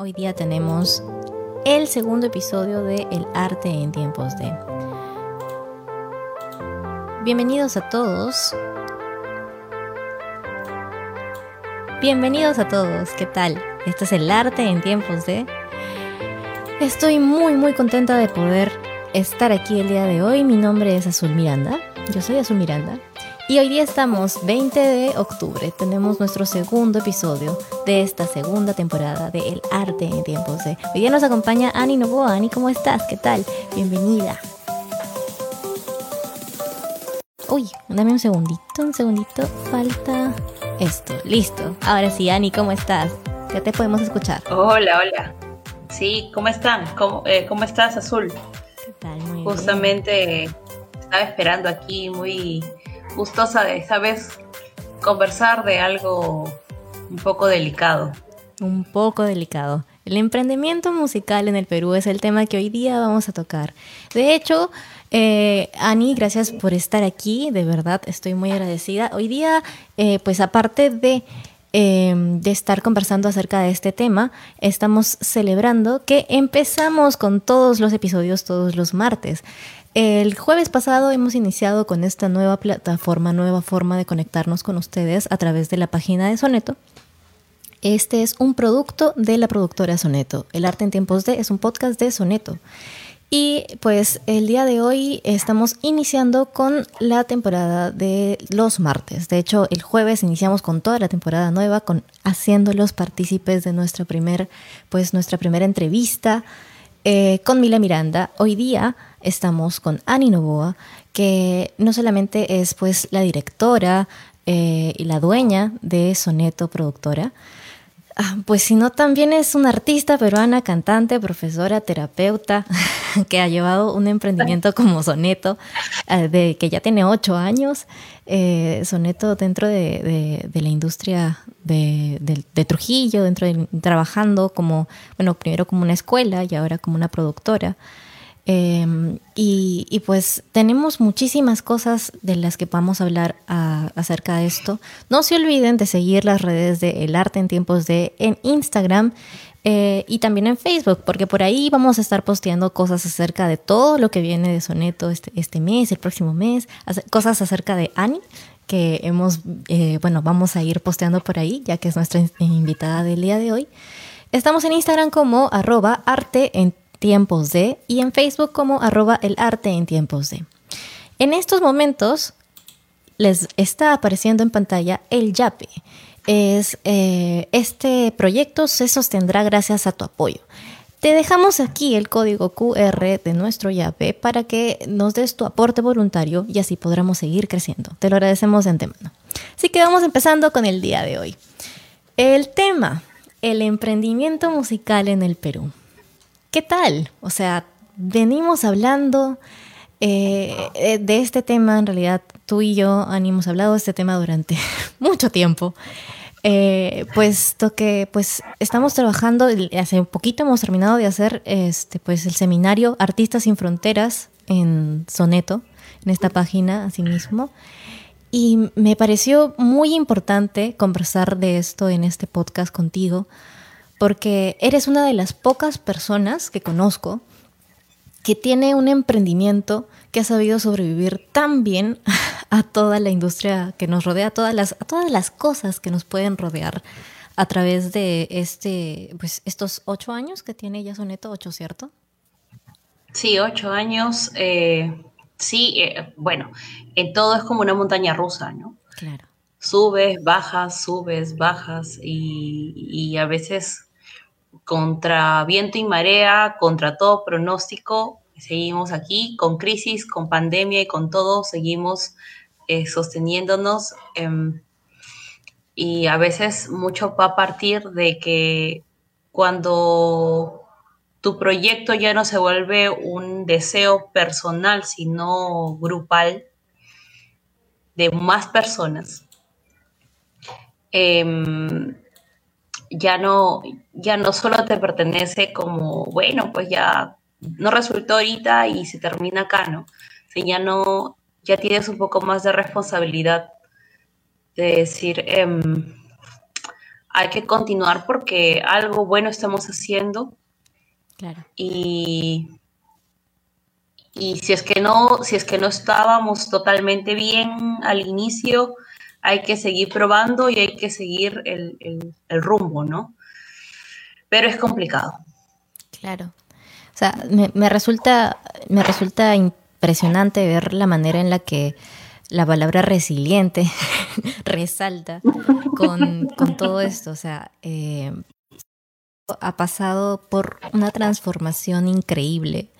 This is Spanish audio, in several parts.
Hoy día tenemos el segundo episodio de El arte en tiempos de. Bienvenidos a todos. Bienvenidos a todos, ¿qué tal? Este es el arte en tiempos de... Estoy muy muy contenta de poder estar aquí el día de hoy. Mi nombre es Azul Miranda. Yo soy Azul Miranda y hoy día estamos 20 de octubre, tenemos nuestro segundo episodio de esta segunda temporada de El Arte en Tiempos de... Hoy día nos acompaña Ani Novoa. Ani, ¿cómo estás? ¿Qué tal? Bienvenida. Uy, dame un segundito, un segundito. Falta esto. Listo. Ahora sí, Ani, ¿cómo estás? Ya te podemos escuchar. Hola, hola. Sí, ¿cómo están? ¿Cómo, eh, ¿cómo estás, Azul? ¿Qué tal? Muy Justamente estaba esperando aquí muy gustosa de esta vez conversar de algo un poco delicado. Un poco delicado. El emprendimiento musical en el Perú es el tema que hoy día vamos a tocar. De hecho, eh, Ani, gracias por estar aquí, de verdad estoy muy agradecida. Hoy día, eh, pues aparte de, eh, de estar conversando acerca de este tema, estamos celebrando que empezamos con todos los episodios todos los martes. El jueves pasado hemos iniciado con esta nueva plataforma, nueva forma de conectarnos con ustedes a través de la página de Soneto. Este es un producto de la productora Soneto. El arte en tiempos de es un podcast de Soneto. Y pues el día de hoy estamos iniciando con la temporada de los martes. De hecho, el jueves iniciamos con toda la temporada nueva, con haciéndolos partícipes de nuestra primer, pues nuestra primera entrevista eh, con Mila Miranda. Hoy día estamos con Ani Novoa, que no solamente es pues la directora eh, y la dueña de Soneto Productora, ah, pues sino también es una artista peruana, cantante, profesora, terapeuta, que ha llevado un emprendimiento como Soneto, eh, de, que ya tiene ocho años. Eh, Soneto dentro de, la industria de, de, Trujillo, dentro de, trabajando como, bueno, primero como una escuela y ahora como una productora. Em, y, pues tenemos muchísimas cosas de las que a hablar acerca de esto. No se olviden de seguir las redes de El Arte en Tiempos de en Instagram eh, y también en Facebook, porque por ahí vamos a estar posteando cosas acerca de todo lo que viene de Soneto este, este mes, el próximo mes, cosas acerca de Ani que hemos, eh, bueno, vamos a ir posteando por ahí, ya que es nuestra invitada del día de hoy. Estamos en Instagram como arroba arte en tiempos de y en Facebook como arroba el arte en tiempos de. En estos momentos les está apareciendo en pantalla el YAPE. Es, eh, este proyecto se sostendrá gracias a tu apoyo. Te dejamos aquí el código QR de nuestro YAPE para que nos des tu aporte voluntario y así podremos seguir creciendo. Te lo agradecemos de antemano. Así que vamos empezando con el día de hoy. El tema, el emprendimiento musical en el Perú. ¿Qué tal? O sea, venimos hablando eh, eh, de este tema, en realidad tú y yo hemos hablado de este tema durante mucho tiempo. Eh, puesto que pues estamos trabajando, hace un poquito hemos terminado de hacer este, pues, el seminario Artistas sin Fronteras en Soneto, en esta página asimismo. Y me pareció muy importante conversar de esto en este podcast contigo, porque eres una de las pocas personas que conozco que tiene un emprendimiento que ha sabido sobrevivir tan bien a toda la industria que nos rodea, a todas las, a todas las cosas que nos pueden rodear a través de este, pues, estos ocho años que tiene ya Soneto, ocho, ¿cierto? Sí, ocho años. Eh, sí, eh, bueno, en todo es como una montaña rusa, ¿no? Claro. Subes, bajas, subes, bajas y, y a veces contra viento y marea, contra todo pronóstico, seguimos aquí con crisis, con pandemia y con todo, seguimos eh, sosteniéndonos. Em, y a veces mucho va a partir de que cuando tu proyecto ya no se vuelve un deseo personal, sino grupal, de más personas, em, ya no, ya no solo te pertenece como, bueno, pues ya no resultó ahorita y se termina acá, ¿no? Si ya no, ya tienes un poco más de responsabilidad de decir, em, hay que continuar porque algo bueno estamos haciendo. Claro. Y, y si es que no, si es que no estábamos totalmente bien al inicio, hay que seguir probando y hay que seguir el, rumbo, ¿no? Pero es complicado. Claro. O sea, me, resulta, me resulta impresionante ver la manera en la que la palabra resiliente resalta con, todo esto. O sea, eh, ha pasado por una transformación increíble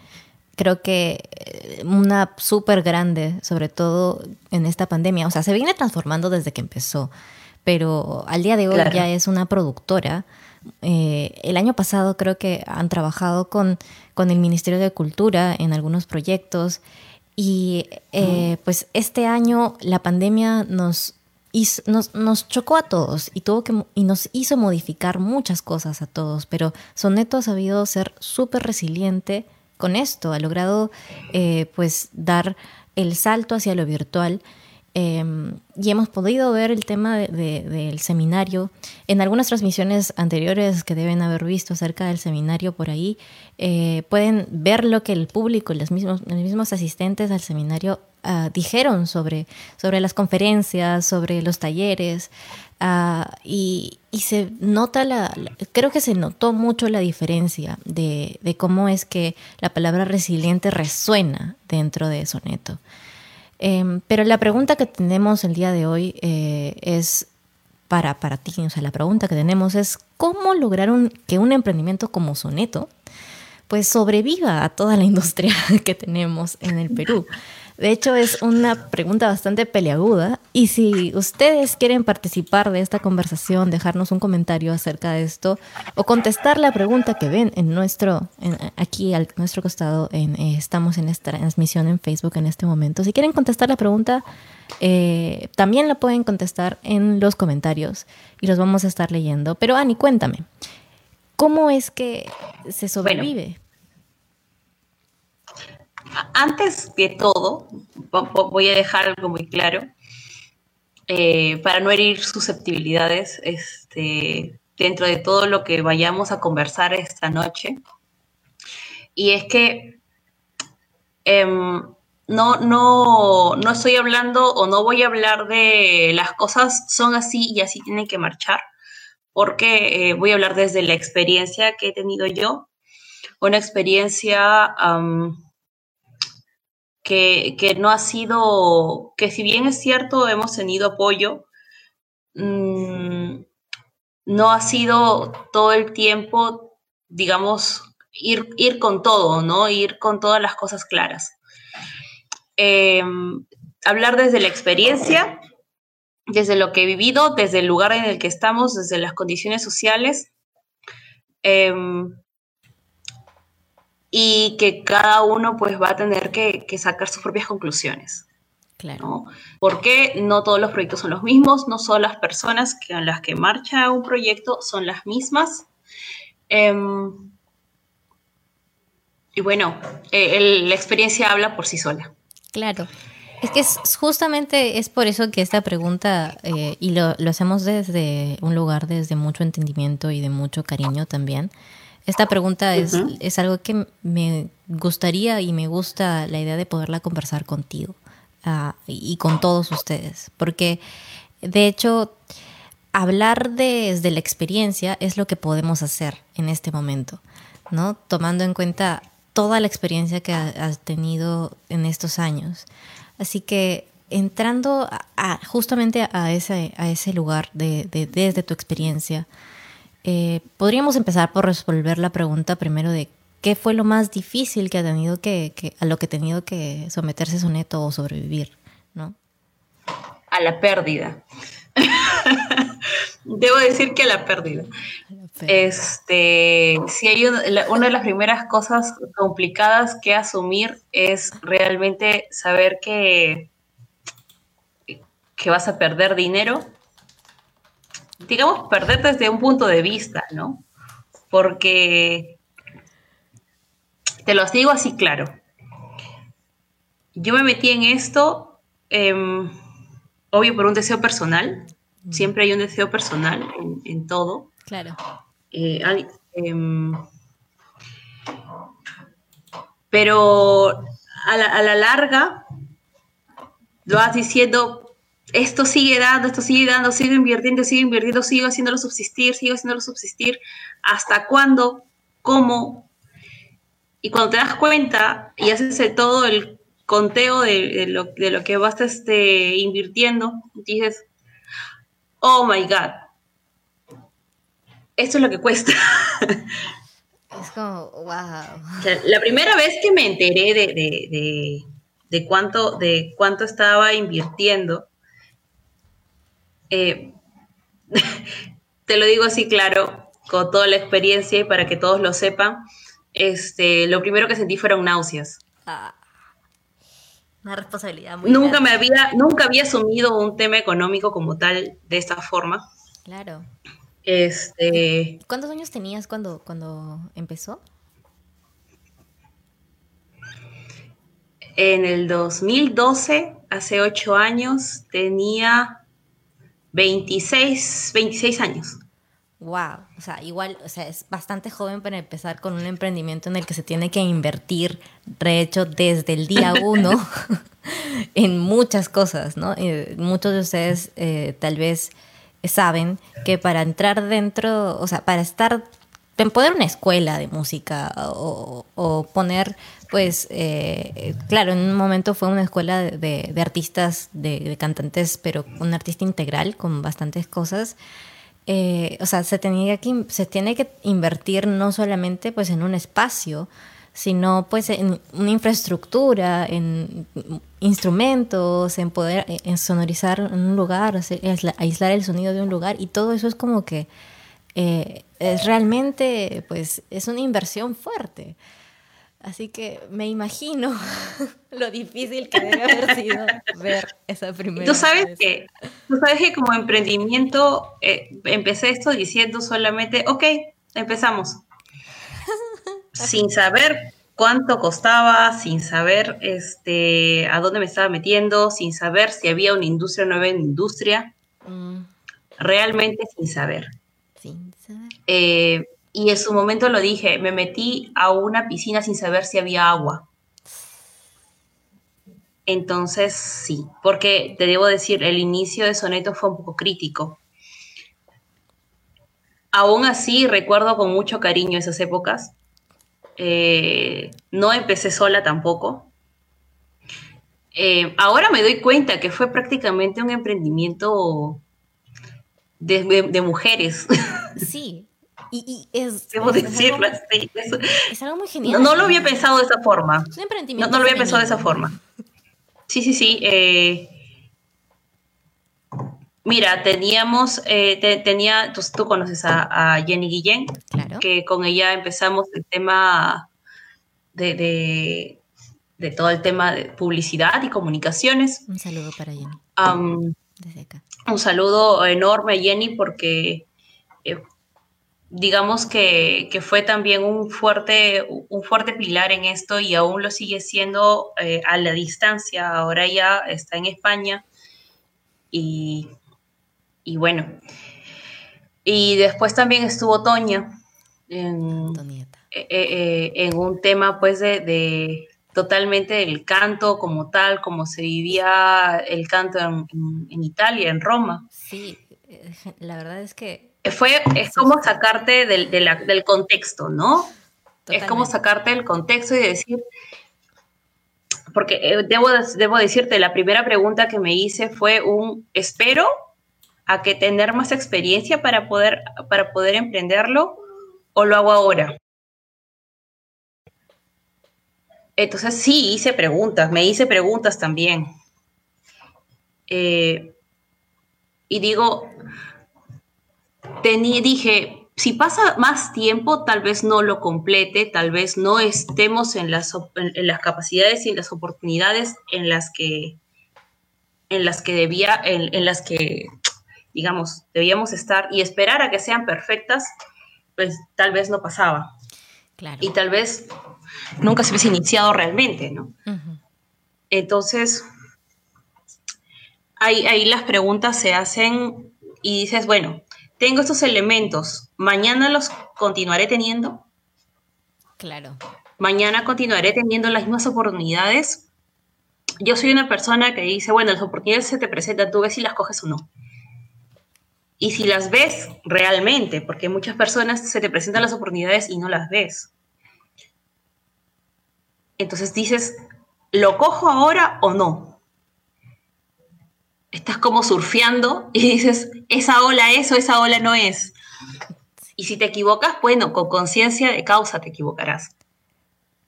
creo que eh, una súper grande, sobre todo en esta pandemia. O sea, se viene transformando desde que empezó, pero al día de hoy ya es una productora. Eh, el año pasado creo que han trabajado con, con el Ministerio de Cultura en algunos proyectos y eh, pues este año la pandemia nos, nos, nos, chocó a todos y, tuvo que, y nos hizo modificar muchas cosas a todos, pero Soneto ha sabido ser súper resiliente con esto, ha logrado eh, pues dar el salto hacia lo virtual. Em, y hemos podido ver el tema del seminario en algunas transmisiones anteriores que deben haber visto acerca del seminario por ahí. Eh, pueden ver lo que el público, los mismos, los mismos asistentes al seminario ah, dijeron sobre, sobre las conferencias, sobre los talleres. Ah, y, se nota la, creo que se notó mucho la diferencia de, cómo es que la palabra resiliente resuena dentro de Soneto. Em, pero la pregunta que tenemos el día de hoy eh, es para, para ti, o sea, la pregunta que tenemos es cómo lograron que un emprendimiento como Soneto pues sobreviva a toda la industria que tenemos en el Perú. De hecho, es una pregunta bastante peleaguda y si ustedes quieren participar de esta conversación, dejarnos un comentario acerca de esto o contestar la pregunta que ven en nuestro, aquí al nuestro costado, en, eh, estamos en esta transmisión en Facebook en este momento. Si quieren contestar la pregunta, eh, también la pueden contestar en los comentarios y los vamos a estar leyendo. Pero Ani, cuéntame, ¿cómo es que se sobrevive? Antes de todo, voy a dejar algo muy claro, eh, para no herir susceptibilidades este, dentro de todo lo que vayamos a conversar esta noche. Y es que em, no, no, no estoy hablando o no voy a hablar de las cosas son así y así tienen que marchar, porque eh, voy a hablar desde la experiencia que he tenido yo, una experiencia que, no ha sido, que si bien es cierto, hemos tenido apoyo, mm, no ha sido todo el tiempo, digamos, ir, ir con todo, ¿no? Ir con todas las cosas claras. Em, hablar desde la experiencia, desde lo que he vivido, desde el lugar en el que estamos, desde las condiciones sociales. Em, y que cada uno pues va a tener que, sacar sus propias conclusiones. Claro. Porque no todos los proyectos son los mismos, no son las personas en las que marcha un proyecto son las mismas. Em, y bueno, eh, la experiencia habla por sí sola. Claro. Es que es, justamente es por eso que esta pregunta, eh, y lo, lo, hacemos desde un lugar desde mucho entendimiento y de mucho cariño también, esta pregunta es, es, algo que me gustaría y me gusta la idea de poderla conversar contigo ah, y con todos ustedes, porque de hecho hablar desde la experiencia es lo que podemos hacer en este momento, ¿no? Tomando en cuenta toda la experiencia que has tenido en estos años. Así que entrando a, justamente a ese, a ese lugar de, desde tu experiencia, eh, podríamos empezar por resolver la pregunta primero de qué fue lo más difícil que ha tenido que, a lo que ha tenido que someterse Soneto o sobrevivir, ¿no? A la pérdida. Debo decir que a la pérdida. Este, si hay una, de las primeras cosas complicadas que asumir es realmente saber que, que vas a perder dinero digamos, perder desde un punto de vista, ¿no? Porque, te lo digo así claro, yo me metí en esto, em, obvio, por un deseo personal, Mm. Siempre hay un deseo personal en, todo. Claro. Eh, em, pero a la, larga lo vas diciendo, esto sigue dando, esto sigue dando, sigo invirtiendo, sigo invirtiendo, sigo haciéndolo subsistir, sigo haciéndolo subsistir, hasta cuándo, cómo. Y cuando te das cuenta y haces todo el conteo de, lo, que vas este, invirtiendo, dices, oh my God, esto es lo que cuesta. Es como, wow. la primera vez que me enteré de, cuánto, de cuánto estaba invirtiendo, eh, te lo digo así claro, con toda la experiencia y para que todos lo sepan, este, lo primero que sentí fueron náuseas. Ah, una responsabilidad muy nunca me había Nunca había asumido un tema económico como tal de esta forma. Claro. Este, ¿Cuántos años tenías cuando, cuando empezó? En el 2012, hace ocho años, tenía 26, 26 años. Wow, o sea, igual, o sea, es bastante joven para empezar con un emprendimiento en el que se tiene que invertir, de hecho, desde el día uno en muchas cosas, ¿no? Eh, muchos de ustedes eh, tal vez saben que para entrar dentro, o sea, para estar, poner una escuela de música o, poner, pues, eh, claro, en un momento fue una escuela de, artistas, de, cantantes, pero un artista integral con bastantes cosas. Eh, o sea, se, tenía que, se tiene que invertir no solamente pues en un espacio, sino pues en una infraestructura, en instrumentos, en poder en sonorizar un lugar, aislar el sonido de un lugar y todo eso es como que eh, es realmente pues es una inversión fuerte. Así que me imagino lo difícil que debe haber sido ver esa primera. Tú sabes que, tú sabes que como emprendimiento eh, empecé esto diciendo solamente, ok, empezamos sin saber cuánto costaba, sin saber este, a dónde me estaba metiendo, sin saber si había una industria nueva en industria, mm. realmente sin saber. Eh, y en su momento lo dije, me metí a una piscina sin saber si había agua. Entonces, sí, porque te debo decir, el inicio de Soneto fue un poco crítico. Aún así, recuerdo con mucho cariño esas épocas eh, no empecé sola tampoco. Eh, ahora me doy cuenta que fue prácticamente un emprendimiento de, mujeres. Sí, y, es. Debo decirlo Es, algo muy genial. No, lo había pensado de esa forma. no, lo había pensado de esa forma. Sí, sí, sí. Eh, Mira, teníamos, eh, tenía, tú, conoces a, Jenny Guillén, que con ella empezamos el tema de, todo el tema de publicidad y comunicaciones. Un saludo para Jenny. Desde acá. Un saludo enorme a Jenny porque eh, digamos que, fue también un fuerte, un fuerte pilar en esto y aún lo sigue siendo eh, a la distancia. Ahora ya está en España y y bueno. Y después también estuvo Toña en, eh, eh, en un tema pues de, totalmente del canto como tal, como se vivía el canto en, Italia, en Roma. Sí, la verdad es que... Fue, es como sacarte del, del contexto, ¿no? Es como sacarte del contexto y decir, porque debo, debo decirte, la primera pregunta que me hice fue un, espero a que tener más experiencia para poder, para poder emprenderlo o lo hago ahora? Entonces sí, hice preguntas, me hice preguntas también. Eh, y digo, dije, si pasa más tiempo, tal vez no lo complete, tal vez no estemos en las, en las capacidades y en las oportunidades en las que, en las que debía, en las que digamos, debíamos estar y esperar a que sean perfectas, pues tal vez no pasaba. Y tal vez nunca se hubiese iniciado realmente, ¿no? Entonces, ahí, ahí las preguntas se hacen y dices, bueno, tengo estos elementos, mañana los continuaré teniendo. Claro. Mañana continuaré teniendo las mismas oportunidades. Yo soy una persona que dice, bueno, las oportunidades se te presentan, tú ves si las coges o no. Y si las ves realmente, porque muchas personas se te presentan las oportunidades y no las ves. Entonces dices, ¿lo cojo ahora o no? Estás como surfeando y dices, esa ola es o esa ola no es. Y si te equivocas, bueno, con conciencia de causa te equivocarás.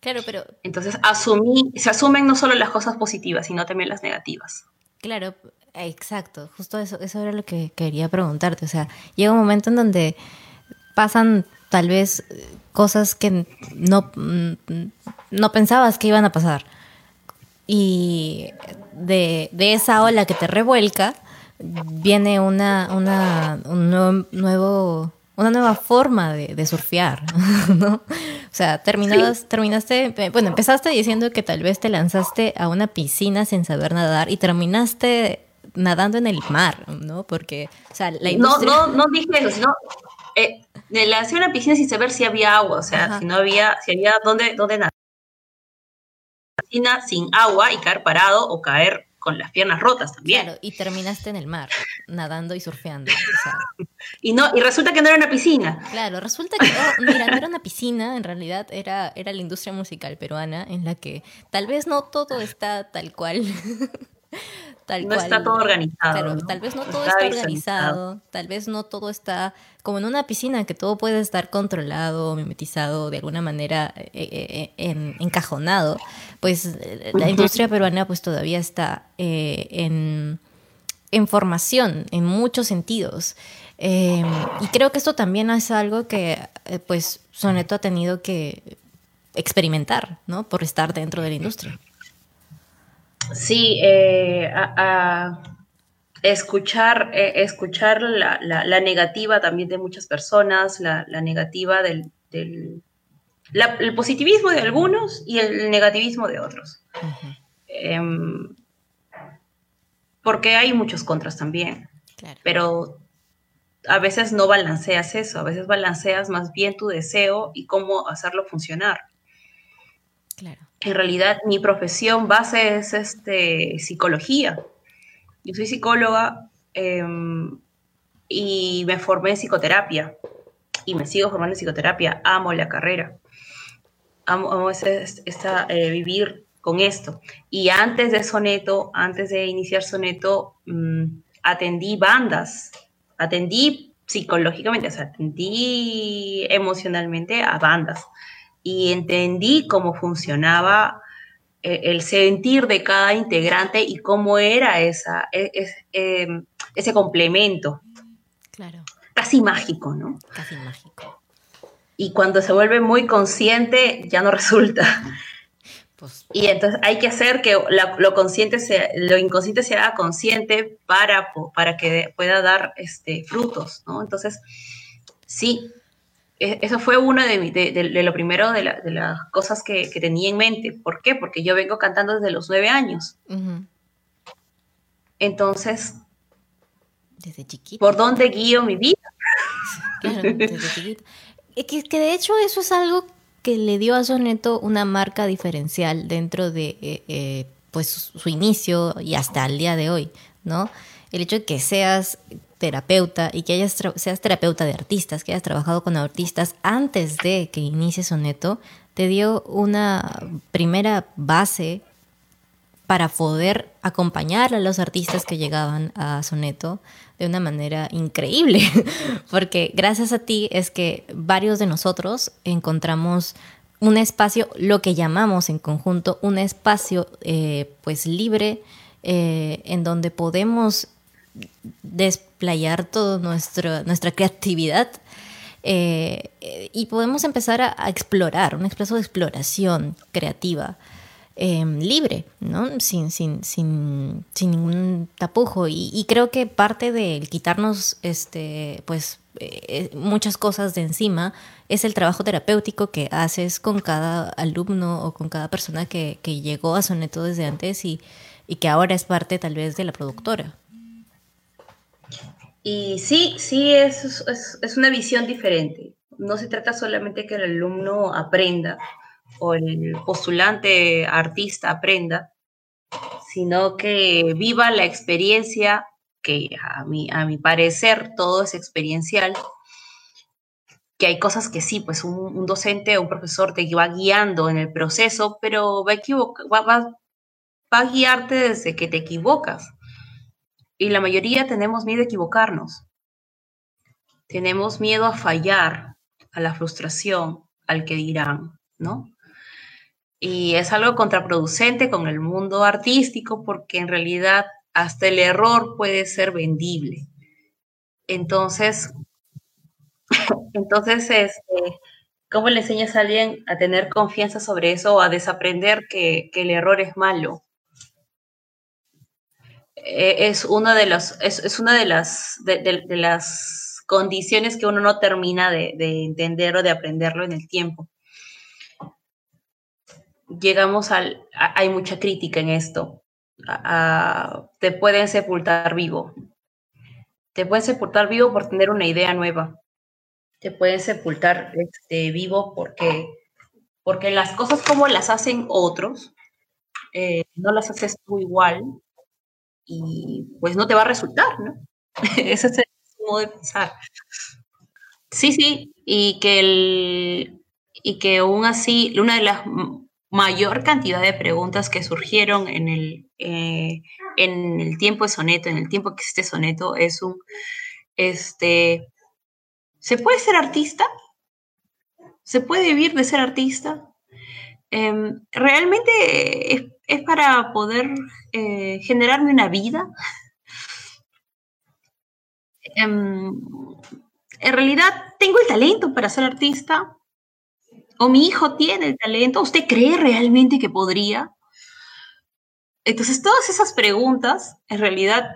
Claro, pero... Entonces asumí, se asumen no solo las cosas positivas, sino también las negativas. Claro, exacto. Justo eso, eso era lo que quería preguntarte. O sea, llega un momento en donde pasan tal vez cosas que no, no pensabas que iban a pasar. Y de, de esa ola que te revuelca, viene una, una, un nuevo una nueva forma de, surfear, ¿no? O sea, terminadas, terminaste, bueno, empezaste diciendo que tal vez te lanzaste a una piscina sin saber nadar y terminaste nadando en el mar, ¿no? Porque, o sea, la industria... No, no, no dije eso, sino... Eh, me lancé a una piscina sin saber si había agua, o sea, si no había, si había dónde, dónde nadar. Piscina sin agua y caer parado o caer con las piernas rotas también. Claro, y terminaste en el mar, nadando y surfeando. y no, y resulta que no era una piscina. Claro, resulta que oh, mira, no era una piscina, en realidad era, era la industria musical peruana en la que tal vez no todo está tal cual. no está todo organizado. tal vez no todo está, organizado, tal vez no todo está como en una piscina que todo puede estar controlado, mimetizado, de alguna manera eh, eh, eh, encajonado. Pues la industria peruana pues todavía está en, en, formación en muchos sentidos. Em, y creo que esto también es algo que pues Soneto ha tenido que experimentar, ¿no? Por estar dentro de la industria. Sí, eh, a, escuchar, eh, escuchar la, negativa también de muchas personas, la, negativa del, el positivismo de algunos y el negativismo de otros. Em, porque hay muchos contras también. Pero a veces no balanceas eso, a veces balanceas más bien tu deseo y cómo hacerlo funcionar. Claro en realidad mi profesión base es este, psicología. Yo soy psicóloga em, y me formé en psicoterapia y me sigo formando en psicoterapia. Amo la carrera. Amo, esta, eh, vivir con esto. Y antes de Soneto, antes de iniciar Soneto, mm, atendí bandas, atendí psicológicamente, o sea, atendí emocionalmente a bandas y entendí cómo funcionaba eh, el sentir de cada integrante y cómo era esa, e, em, ese complemento. Claro. Casi mágico, ¿no? Casi mágico. Y cuando se vuelve muy consciente, ya no resulta. Pues y entonces hay que hacer que lo, consciente sea, lo inconsciente se haga consciente para, para que pueda dar este, frutos, ¿no? Entonces, sí, eso fue uno de, lo primero de, las cosas que, tenía en mente. ¿Por qué? Porque yo vengo cantando desde los nueve años. Entonces, desde chiquito. ¿Por dónde guío mi vida? Claro, desde chiquito. Que, que, de hecho eso es algo que le dio a Soneto una marca diferencial dentro de eh, eh, pues su inicio y hasta el día de hoy, ¿no? El hecho de que seas terapeuta y que hayas seas terapeuta de artistas, que hayas trabajado con artistas antes de que inicie Soneto, te dio una primera base para poder acompañar a los artistas que llegaban a Soneto de una manera increíble, porque gracias a ti es que varios de nosotros encontramos un espacio, lo que llamamos en conjunto, un espacio eh, pues libre, eh, en donde podemos desplayar toda nuestra creatividad eh, y podemos empezar a, explorar, un expreso de exploración creativa. Em, libre, ¿no? Sin, sin, sin, sin ningún tapujo. Y, creo que parte de quitarnos este, pues, eh, muchas cosas de encima es el trabajo terapéutico que haces con cada alumno o con cada persona que, que llegó a Soneto desde antes y, y que ahora es parte tal vez de la productora. Y sí, sí, es, es, una visión diferente. No se trata solamente que el alumno aprenda o el postulante artista aprenda, sino que viva la experiencia, que a mi, a mi parecer todo es experiencial, que hay cosas que sí, pues un, docente o un profesor te va guiando en el proceso, pero va a, va, va a guiarte desde que te equivocas. Y la mayoría tenemos miedo a equivocarnos. Tenemos miedo a fallar, a la frustración, al que dirán, ¿no? Y es algo contraproducente con el mundo artístico porque en realidad hasta el error puede ser vendible. Entonces, entonces, este, ¿cómo le enseñas a alguien a tener confianza sobre eso o a desaprender que, que el error es malo? Eh, es una de las, es, una de las, de, las condiciones que uno no termina de, entender o de aprenderlo en el tiempo. Llegamos al, hay mucha crítica en esto. te pueden sepultar vivo. Te pueden sepultar vivo por tener una idea nueva. Te pueden sepultar este, vivo porque, porque las cosas como las hacen otros, eh, no las haces tú igual, y pues no te va a resultar, ¿no? Ese es el modo de pensar. Sí, sí, y que, el, y que aún así, una de las mayor cantidad de preguntas que surgieron en el, eh, en el tiempo de soneto, en el tiempo que existe soneto, es un, este, ¿se puede ser artista? ¿Se puede vivir de ser artista? Em, realmente es, es, para poder eh, generarme una vida. Em, en realidad tengo el talento para ser artista. O mi hijo tiene el talento. ¿Usted cree realmente que podría? Entonces, todas esas preguntas, en realidad,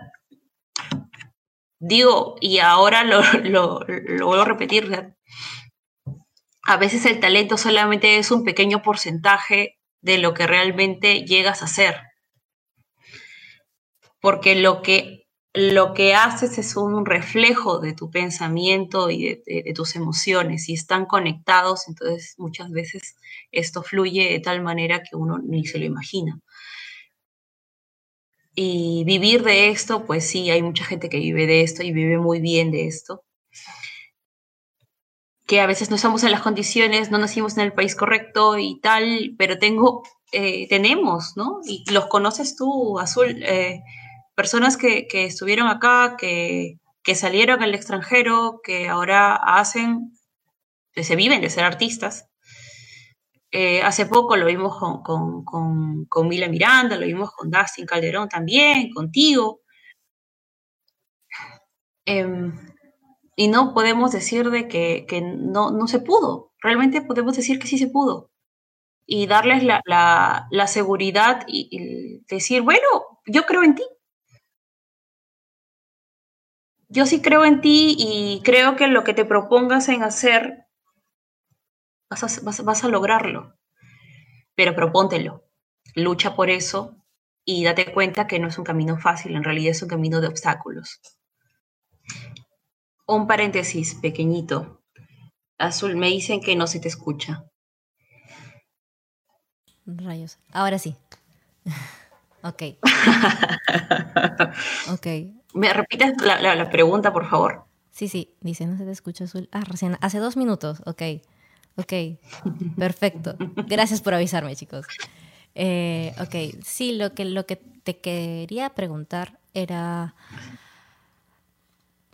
digo, y ahora lo, lo, lo vuelvo a repetir, a veces el talento solamente es un pequeño porcentaje de lo que realmente llegas a ser. Porque lo que, lo que haces es un reflejo de tu pensamiento y de, tus emociones y están conectados, entonces muchas veces esto fluye de tal manera que uno ni se lo imagina. Y vivir de esto, pues sí, hay mucha gente que vive de esto y vive muy bien de esto que a veces no estamos en las condiciones, no nacimos en el país correcto y tal, pero tengo, eh, tenemos, ¿no? Y los conoces tú, Azul, eh, personas que, estuvieron acá, que, salieron al extranjero, que ahora hacen, que se viven de ser artistas. Eh, hace poco lo vimos con, con, Mila Miranda, lo vimos con Dustin Calderón también, contigo. Y no podemos decir de que, no, no, se pudo. Realmente podemos decir que sí se pudo. Y darles la, la, seguridad y, decir, bueno, yo creo en ti. Yo sí creo en ti y creo que lo que te propongas en hacer, vas a, vas, vas a lograrlo. Pero propóntelo. Lucha por eso y date cuenta que no es un camino fácil, en realidad es un camino de obstáculos un paréntesis pequeñito. Azul, me dicen que no se te escucha. Rayos. Ahora sí. ok. ok. ¿Me repites la, pregunta, por favor? Sí, sí. Dice, no se te escucha, Azul. Ah, recién. Hace dos minutos. Ok. Ok. Perfecto. Gracias por avisarme, chicos. Eh, ok. Sí, lo que, lo que te quería preguntar era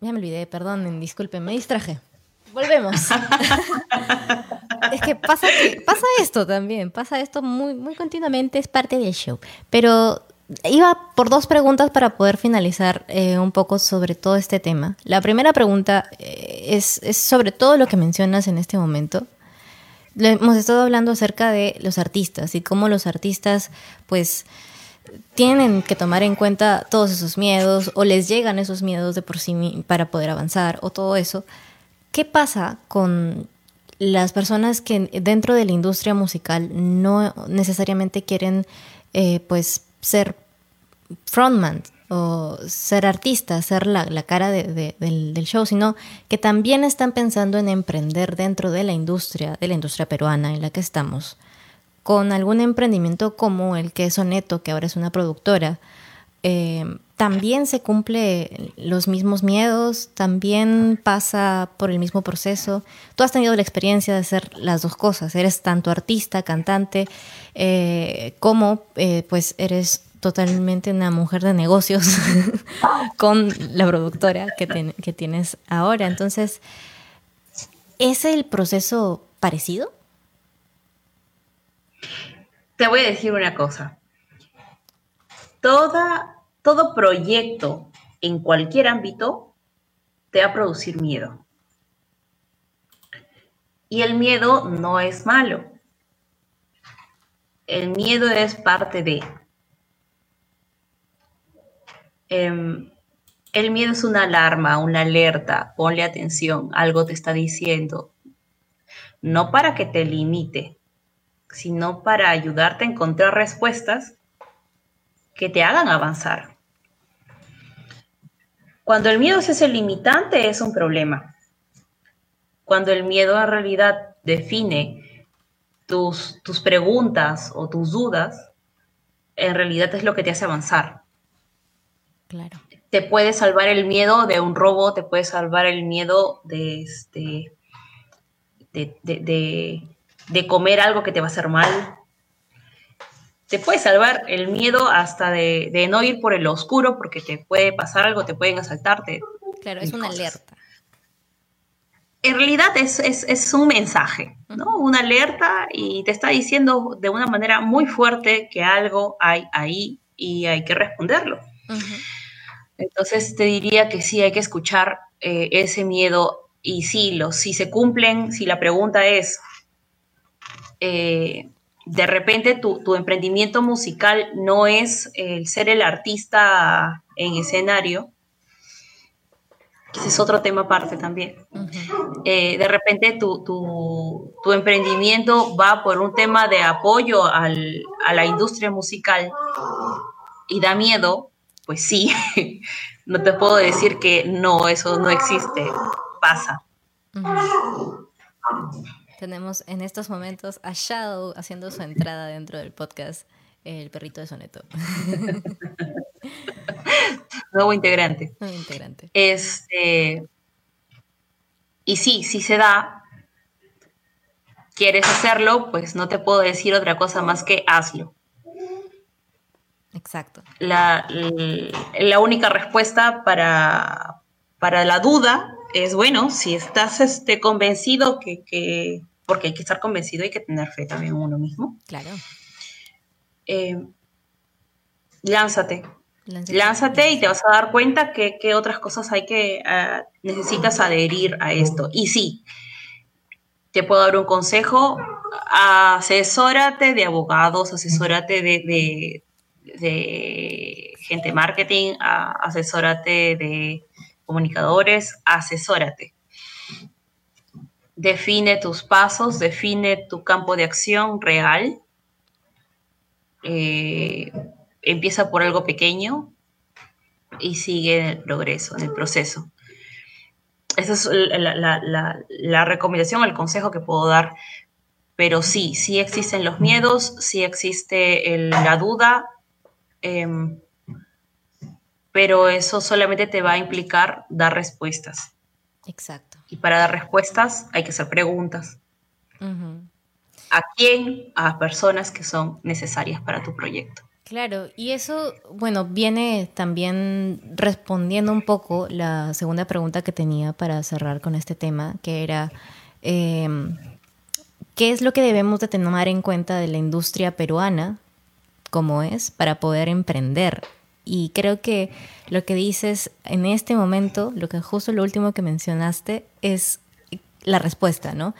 ya me olvidé, perdón, disculpen, me distraje. Volvemos. es que pasa, pasa esto también, pasa esto muy, muy continuamente, es parte del show. Pero iba por dos preguntas para poder finalizar eh, un poco sobre todo este tema. La primera pregunta eh, es, es, sobre todo lo que mencionas en este momento. hemos estado hablando acerca de los artistas y cómo los artistas, pues, tienen que tomar en cuenta todos esos miedos o les llegan esos miedos de por sí para poder avanzar o todo eso. ¿Qué pasa con las personas que dentro de la industria musical no necesariamente quieren eh, pues ser frontman, o ser artista, ser la, cara del, del, show, sino que también están pensando en emprender dentro de la industria, de la industria peruana en la que estamos, con algún emprendimiento como el que es que ahora es una productora, eh, también se cumple los mismos miedos, también pasa por el mismo proceso. Tú has tenido la experiencia de hacer las dos cosas, eres tanto artista, cantante, eh, como eh, pues eres totalmente una mujer de negocios con la productora que tienes ahora. Entonces, ¿es el proceso parecido? Te voy a decir una cosa toda, todo proyecto en cualquier ámbito te va a producir miedo. Y el miedo no es malo. El miedo es parte de... Em, el miedo es una alarma, una alerta, ponle atención, algo te está diciendo. No para que te limite, sino para ayudarte a encontrar respuestas que te hagan avanzar. Cuando el miedo es el limitante es un problema. Cuando el miedo en realidad define tus, tus preguntas o tus dudas, en realidad es lo que te hace avanzar. Claro. Te puede salvar el miedo de un robo, te puede salvar el miedo de, este, de, de comer algo que te va a hacer mal, te puede salvar el miedo hasta de, no ir por el oscuro porque te puede pasar algo, te pueden asaltarte. Claro, es una alerta. En realidad es, un mensaje, ¿no? Una alerta y te está diciendo de una manera muy fuerte que algo hay ahí y hay que responderlo. Entonces te diría que sí hay que escuchar eh, ese miedo y sí, los, si se cumplen, si la pregunta es, eh, de repente tu, emprendimiento musical no es el ser el artista en escenario, ese es otro tema aparte también. Eh, de repente tu, emprendimiento va por un tema de apoyo a la industria musical y da miedo, pues sí, no te puedo decir que no, eso no existe, pasa. Tenemos en estos momentos a Shadow haciendo su entrada dentro del podcast El perrito de Soneto. Nuevo integrante. Nuevo integrante. Este, y sí, si se da, quieres hacerlo, pues no te puedo decir otra cosa más que hazlo. Exacto. La, la única respuesta para, para la duda es, bueno, si estás este, convencido que, que, porque hay que estar convencido, hay que tener fe también en uno mismo. Claro. Eh, lánzate. lánzate. y te vas a dar cuenta que, otras cosas hay que, ah, necesitas adherir a esto. Y sí, te puedo dar un consejo, asesórate de abogados, asesórate de, de, gente marketing, asesórate de comunicadores, asesórate define tus pasos, define tu campo de acción real. Eh, empieza por algo pequeño y sigue en el progreso, en el proceso. Esa es la, recomendación, el consejo que puedo dar. Pero sí, sí existen los miedos, sí existe la duda, em, pero eso solamente te va a implicar dar respuestas. Exacto. Y para dar respuestas hay que hacer preguntas. ¿A quién? A personas que son necesarias para tu proyecto. Claro, y eso, bueno, viene también respondiendo un poco la segunda pregunta que tenía para cerrar con este tema, que era, em, ¿qué es lo que debemos de tomar en cuenta de la industria peruana, como es, para poder emprender y creo que lo que dices en este momento, lo que justo lo último que mencionaste, es la respuesta, ¿no?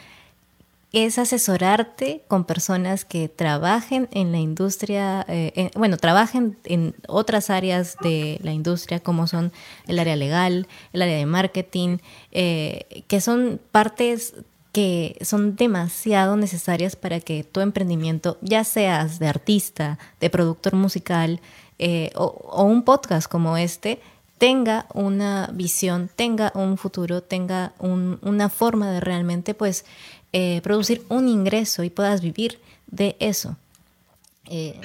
Es asesorarte con personas que trabajen en la industria, eh, bueno, trabajen en otras áreas de la industria, como son el área legal, el área de marketing, eh, que son partes que son demasiado necesarias para que tu emprendimiento, ya seas de artista, de productor musical, eh, o, un podcast como este tenga una visión, tenga un futuro, tenga una forma de realmente pues eh, producir un ingreso y puedas vivir de eso. sí,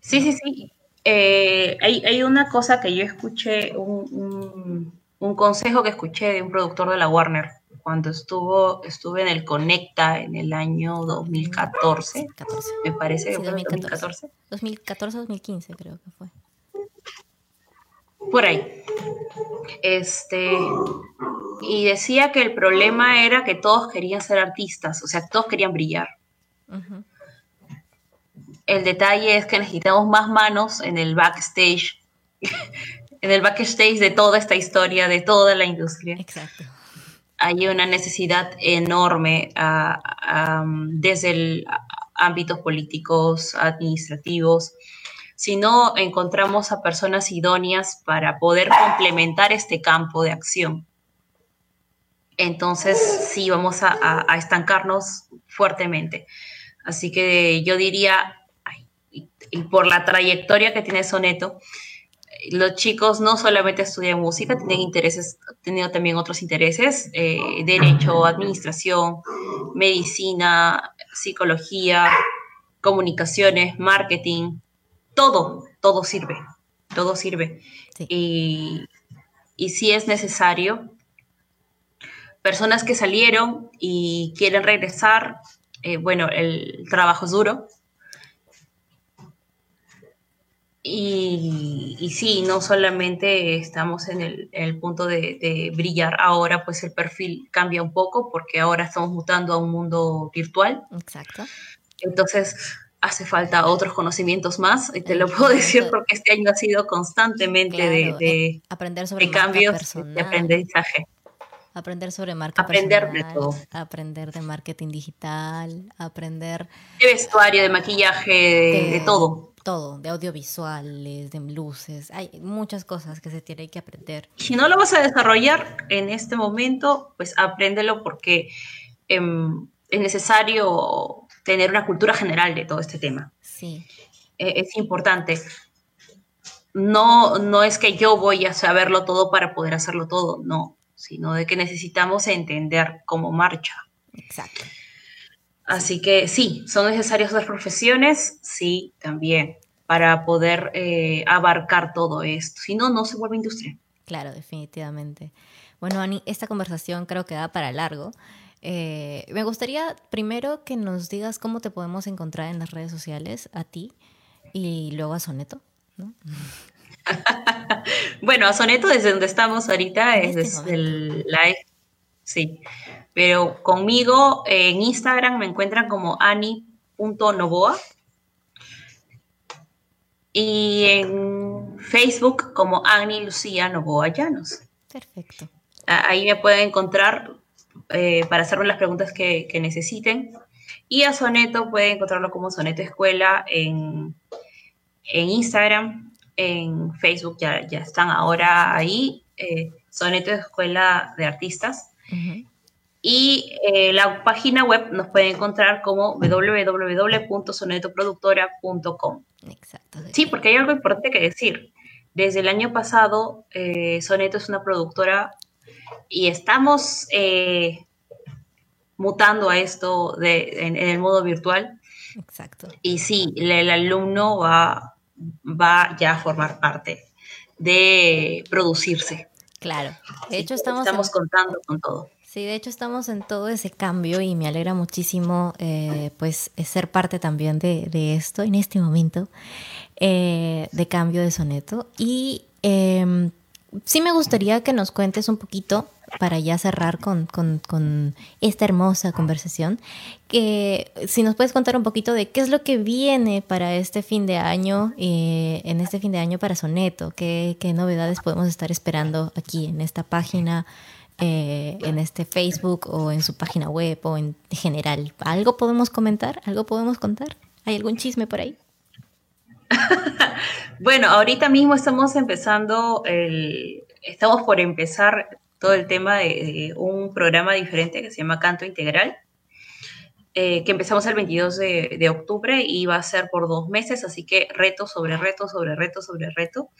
sí, sí. hay, una cosa que yo escuché, un, consejo que escuché de un productor de la Warner cuando estuvo, estuve en el Conecta en el año 2014, me parece que fue 2014. 2014, 2015 creo que fue. Por ahí. Este, y decía que el problema era que todos querían ser artistas, o sea, todos querían brillar. El detalle es que necesitamos más manos en el backstage, en el backstage de toda esta historia, de toda la industria. Exacto hay una necesidad enorme ah, desde el ámbitos políticos, administrativos, si no encontramos a personas idóneas para poder complementar este campo de acción. Entonces, sí, vamos a, estancarnos fuertemente. Así que yo diría, y por la trayectoria que tiene Soneto, los chicos no solamente estudian música, tienen intereses, tenido también otros intereses, eh, derecho, administración, medicina, psicología, comunicaciones, marketing, todo, todo sirve, todo sirve. Y, si es necesario, personas que salieron y quieren regresar, eh, bueno, el trabajo es duro, Y, y, sí, no solamente estamos en el, punto de, brillar ahora, pues el perfil cambia un poco porque ahora estamos mutando a un mundo virtual. Exacto. Entonces hace falta otros conocimientos más, y te lo puedo decir porque este año ha sido constantemente de, aprender sobre de cambios de aprendizaje. Aprender sobre marca Aprender de todo. Aprender de marketing digital, aprender... De vestuario, de maquillaje, de todo todo, de audiovisuales, de luces, hay muchas cosas que se tiene que aprender. Si no lo vas a desarrollar en este momento, pues apréndelo porque em, es necesario tener una cultura general de todo este tema. Sí. E, es importante. No, no es que yo voy a saberlo todo para poder hacerlo todo, no, sino de que necesitamos entender cómo marcha. Exacto. Así que sí, son necesarias otras profesiones, sí, también, para poder eh, abarcar todo esto. Si no, no se vuelve industria. Claro, definitivamente. Bueno, Ani, esta conversación creo que da para largo. Eh, me gustaría primero que nos digas cómo te podemos encontrar en las redes sociales, a ti y luego a Soneto. bueno, a Soneto desde donde estamos ahorita es este desde el live. Sí, pero conmigo en Instagram me encuentran como ani.novoa y en Facebook como Ani Lucía Novoa Llanos. Perfecto. Ahí me pueden encontrar eh, para hacerme las preguntas que, necesiten. Y a Soneto pueden encontrarlo como Soneto Escuela en, Instagram, en Facebook ya, ya están ahora ahí, eh, Soneto Escuela de Artistas. Y eh, la página web nos puede encontrar como www.sonetoproductora.com. Exacto. Sí, porque hay algo importante que decir. Desde el año pasado, eh, Soneto es una productora y estamos eh, mutando a esto de, en, el modo virtual. Exacto. Y sí, el, alumno va, va ya a formar parte de producirse. Claro. De hecho, estamos, estamos contando con todo. Sí, de hecho estamos en todo ese cambio y me alegra muchísimo eh, pues ser parte también de, esto en este momento eh, de cambio de soneto. Y em, sí me gustaría que nos cuentes un poquito para ya cerrar con, esta hermosa conversación, que si nos puedes contar un poquito de qué es lo que viene para este fin de año, eh, en este fin de año para Soneto, qué, qué novedades podemos estar esperando aquí en esta página eh, en este Facebook o en su página web o en general. ¿Algo podemos comentar? ¿Algo podemos contar? ¿Hay algún chisme por ahí? bueno, ahorita mismo estamos empezando, el, estamos por empezar todo el tema de, un programa diferente que se llama Canto Integral. eh, que empezamos el 22 de, octubre y va a ser por dos meses, así que reto sobre reto, sobre reto, sobre reto,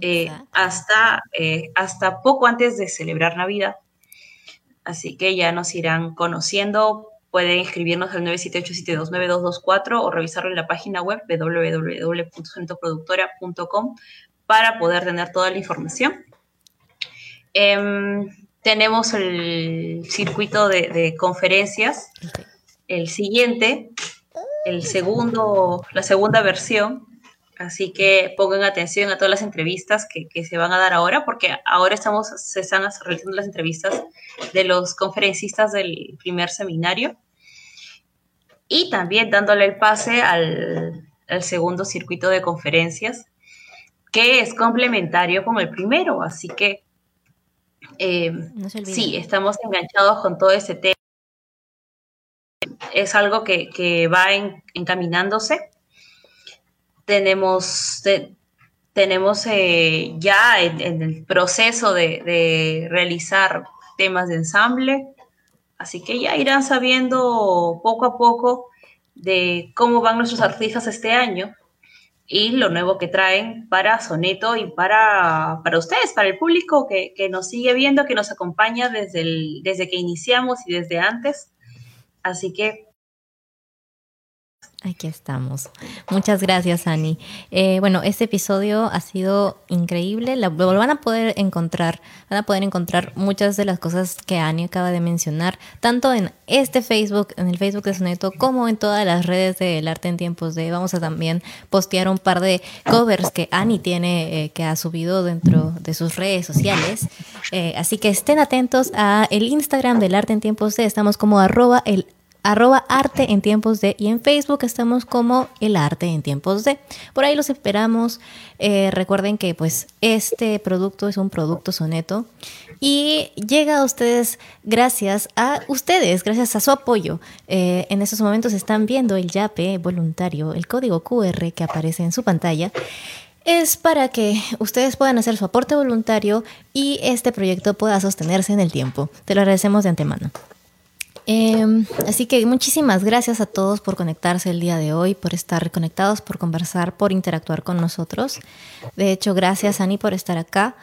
eh, hasta, eh, hasta poco antes de celebrar Navidad. Así que ya nos irán conociendo. Pueden escribirnos al 978-729-224 o revisarlo en la página web www.centroproductora.com para poder tener toda la información. Em, tenemos el circuito de, conferencias el siguiente, el segundo, la segunda versión. Así que pongan atención a todas las entrevistas que, se van a dar ahora, porque ahora estamos, se están realizando las entrevistas de los conferencistas del primer seminario y también dándole el pase al, segundo circuito de conferencias, que es complementario con el primero. Así que eh, sí, estamos enganchados con todo ese tema es algo que, va encaminándose. Tenemos, tenemos eh, ya en, el proceso de, realizar temas de ensamble, así que ya irán sabiendo poco a poco de cómo van nuestros artistas este año y lo nuevo que traen para Soneto y para, para ustedes, para el público que, nos sigue viendo, que nos acompaña desde, desde que iniciamos y desde antes. Así que Aquí estamos. Muchas gracias, Ani. Eh, bueno, este episodio ha sido increíble. lo van a poder encontrar, van a poder encontrar muchas de las cosas que Ani acaba de mencionar, tanto en este Facebook, en el Facebook de Soneto, como en todas las redes del arte en tiempos de. Vamos a también postear un par de covers que Ani tiene, eh, que ha subido dentro de sus redes sociales. Eh, así que estén atentos a el Instagram del arte en tiempos de. Estamos como arroba el arroba arte en tiempos de y en Facebook estamos como el arte en tiempos de. Por ahí los esperamos. Eh, recuerden que pues este producto es un producto soneto y llega a ustedes gracias a ustedes, gracias a su apoyo. Eh, en estos momentos están viendo el YAPE voluntario, el código QR que aparece en su pantalla es para que ustedes puedan hacer su aporte voluntario y este proyecto pueda sostenerse en el tiempo. Te lo agradecemos de antemano. Em, así que muchísimas gracias a todos por conectarse el día de hoy, por estar conectados, por conversar, por interactuar con nosotros. De hecho, gracias Ani por estar acá.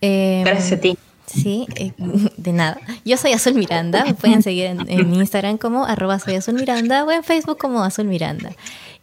Em, gracias a ti. Sí, eh, de nada. Yo soy Azul Miranda, me pueden seguir en, Instagram como arroba soy Azul Miranda o en Facebook como Azul Miranda.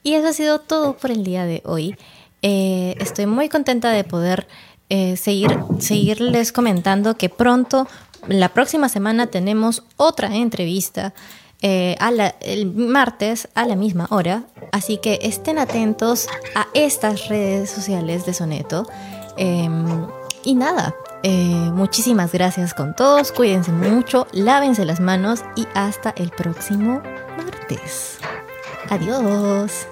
Y eso ha sido todo por el día de hoy. Eh, estoy muy contenta de poder eh, seguir, seguirles comentando que pronto la próxima semana tenemos otra entrevista eh, el martes a la misma hora, así que estén atentos a estas redes sociales de Soneto. Em, y nada, eh, muchísimas gracias con todos, cuídense mucho, lávense las manos y hasta el próximo martes. Adiós.